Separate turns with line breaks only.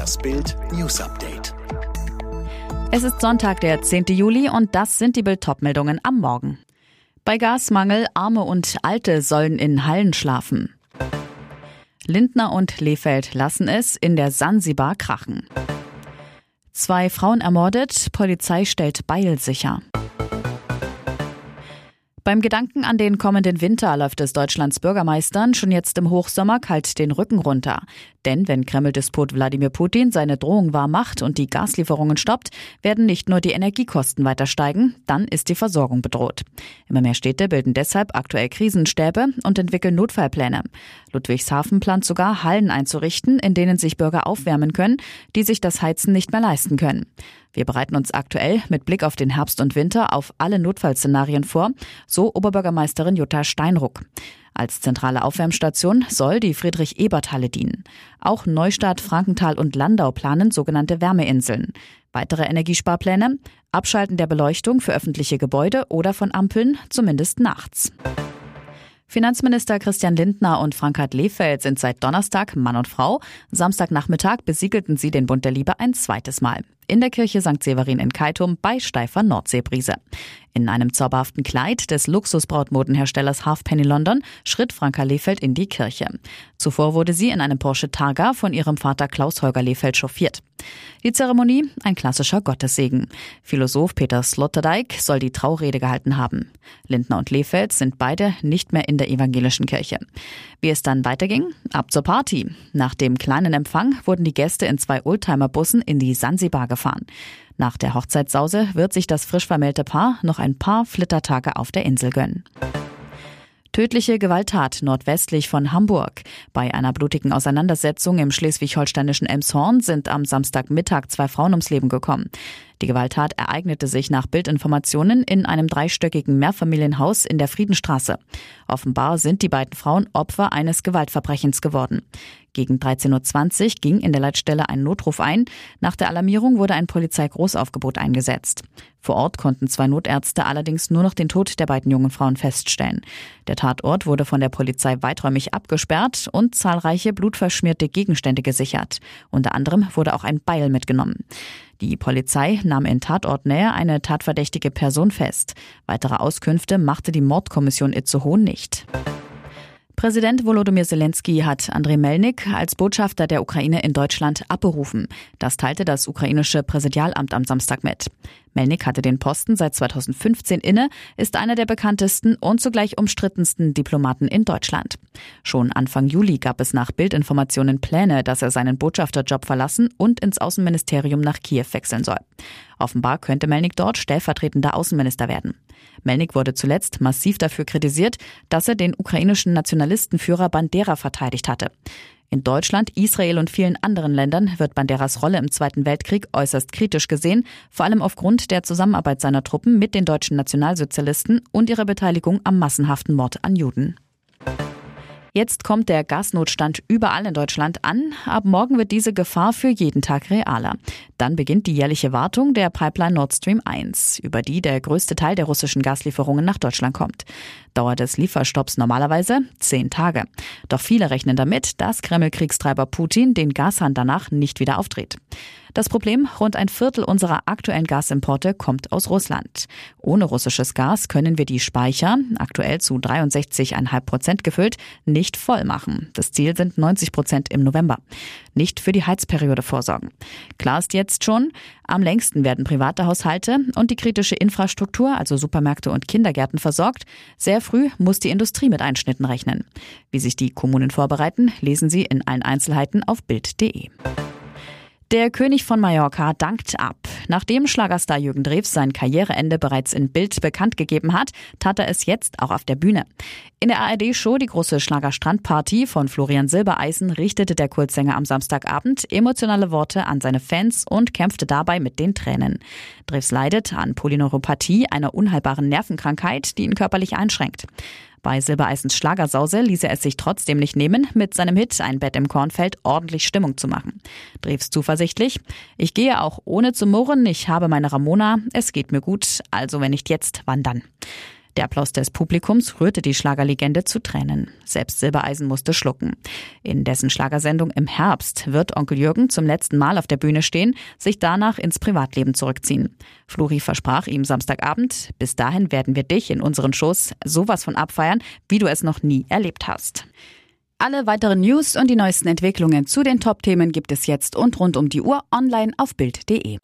Das Bild News Update.
Es ist Sonntag, der 10. Juli und das sind die Bild-Top-Meldungen am Morgen. Bei Gasmangel Arme und Alte sollen in Hallen schlafen. Lindner und Lefeld lassen es in der Sansibar krachen. Zwei Frauen ermordet, Polizei stellt Beil sicher. Beim Gedanken an den kommenden Winter läuft es Deutschlands Bürgermeistern schon jetzt im Hochsommer kalt den Rücken runter. Denn wenn Kreml-Despot Wladimir Putin seine Drohung wahr macht und die Gaslieferungen stoppt, werden nicht nur die Energiekosten weiter steigen, dann ist die Versorgung bedroht. Immer mehr Städte bilden deshalb aktuell Krisenstäbe und entwickeln Notfallpläne. Ludwigshafen plant sogar, Hallen einzurichten, in denen sich Bürger aufwärmen können, die sich das Heizen nicht mehr leisten können. Wir bereiten uns aktuell mit Blick auf den Herbst und Winter auf alle Notfallszenarien vor, so Oberbürgermeisterin Jutta Steinruck. Als zentrale Aufwärmstation soll die Friedrich-Ebert-Halle dienen. Auch Neustadt, Frankenthal und Landau planen sogenannte Wärmeinseln. Weitere Energiesparpläne? Abschalten der Beleuchtung für öffentliche Gebäude oder von Ampeln, zumindest nachts. Finanzminister Christian Lindner und Frank-Hart Lehfeld sind seit Donnerstag Mann und Frau. Samstagnachmittag besiegelten sie den Bund der Liebe ein zweites Mal. In der Kirche St. Severin in Keitum bei steifer Nordseebrise. In einem zauberhaften Kleid des Luxusbrautmodenherstellers Halfpenny London schritt Franka Lehfeld in die Kirche. Zuvor wurde sie in einem Porsche Targa von ihrem Vater Klaus Holger Lehfeld chauffiert. Die Zeremonie ein klassischer Gottessegen. Philosoph Peter Sloterdijk soll die Traurede gehalten haben. Lindner und Lehfeld sind beide nicht mehr in der evangelischen Kirche. Wie es dann weiterging? Ab zur Party. Nach dem kleinen Empfang wurden die Gäste in zwei Oldtimer-Bussen in die Sansibar gefahren. Nach der Hochzeitssause wird sich das frisch vermählte Paar noch ein paar Flittertage auf der Insel gönnen. Tödliche Gewalttat nordwestlich von Hamburg. Bei einer blutigen Auseinandersetzung im schleswig-holsteinischen Elmshorn sind am Samstagmittag zwei Frauen ums Leben gekommen. Die Gewalttat ereignete sich nach Bildinformationen in einem dreistöckigen Mehrfamilienhaus in der Friedenstraße. Offenbar sind die beiden Frauen Opfer eines Gewaltverbrechens geworden. Gegen 13.20 Uhr ging in der Leitstelle ein Notruf ein. Nach der Alarmierung wurde ein Polizeigroßaufgebot eingesetzt. Vor Ort konnten zwei Notärzte allerdings nur noch den Tod der beiden jungen Frauen feststellen. Der Tatort wurde von der Polizei weiträumig abgesperrt und zahlreiche blutverschmierte Gegenstände gesichert. Unter anderem wurde auch ein Beil mitgenommen. Die Polizei nahm in Tatortnähe eine tatverdächtige Person fest. Weitere Auskünfte machte die Mordkommission Itzehoe nicht. Präsident Volodymyr Zelensky hat Andrei Melnik als Botschafter der Ukraine in Deutschland abberufen. Das teilte das ukrainische Präsidialamt am Samstag mit. Melnik hatte den Posten seit 2015 inne, ist einer der bekanntesten und zugleich umstrittensten Diplomaten in Deutschland. Schon Anfang Juli gab es nach Bildinformationen Pläne, dass er seinen Botschafterjob verlassen und ins Außenministerium nach Kiew wechseln soll. Offenbar könnte Melnik dort stellvertretender Außenminister werden. Melnik wurde zuletzt massiv dafür kritisiert, dass er den ukrainischen Nationalistenführer Bandera verteidigt hatte. In Deutschland, Israel und vielen anderen Ländern wird Banderas Rolle im Zweiten Weltkrieg äußerst kritisch gesehen, vor allem aufgrund der Zusammenarbeit seiner Truppen mit den deutschen Nationalsozialisten und ihrer Beteiligung am massenhaften Mord an Juden. Jetzt kommt der Gasnotstand überall in Deutschland an. Ab morgen wird diese Gefahr für jeden Tag realer. Dann beginnt die jährliche Wartung der Pipeline Nord Stream 1, über die der größte Teil der russischen Gaslieferungen nach Deutschland kommt. Dauer des Lieferstopps normalerweise zehn Tage. Doch viele rechnen damit, dass Kreml-Kriegstreiber Putin den Gashahn danach nicht wieder aufdreht. Das Problem, rund ein Viertel unserer aktuellen Gasimporte kommt aus Russland. Ohne russisches Gas können wir die Speicher, aktuell zu 63,5 Prozent gefüllt, nicht voll machen. Das Ziel sind 90 Prozent im November. Nicht für die Heizperiode vorsorgen. Klar ist jetzt schon, am längsten werden private Haushalte und die kritische Infrastruktur, also Supermärkte und Kindergärten versorgt. Sehr früh muss die Industrie mit Einschnitten rechnen. Wie sich die Kommunen vorbereiten, lesen Sie in allen Einzelheiten auf Bild.de. Der König von Mallorca dankt ab. Nachdem Schlagerstar Jürgen Drews sein Karriereende bereits in Bild bekannt gegeben hat, tat er es jetzt auch auf der Bühne. In der ARD-Show Die große Schlagerstrandparty von Florian Silbereisen richtete der Kultsänger am Samstagabend emotionale Worte an seine Fans und kämpfte dabei mit den Tränen. Drews leidet an Polyneuropathie, einer unheilbaren Nervenkrankheit, die ihn körperlich einschränkt. Bei Silbereisens Schlagersause ließ er es sich trotzdem nicht nehmen, mit seinem Hit Ein Bett im Kornfeld ordentlich Stimmung zu machen. Drews zuversichtlich. Ich gehe auch ohne zu murren, ich habe meine Ramona, es geht mir gut, also wenn nicht jetzt, wann dann? Der Applaus des Publikums rührte die Schlagerlegende zu Tränen. Selbst Silbereisen musste schlucken. In dessen Schlagersendung im Herbst wird Onkel Jürgen zum letzten Mal auf der Bühne stehen, sich danach ins Privatleben zurückziehen. Flori versprach ihm Samstagabend, bis dahin werden wir dich in unseren Shows sowas von abfeiern, wie du es noch nie erlebt hast. Alle weiteren News und die neuesten Entwicklungen zu den Top-Themen gibt es jetzt und rund um die Uhr online auf Bild.de.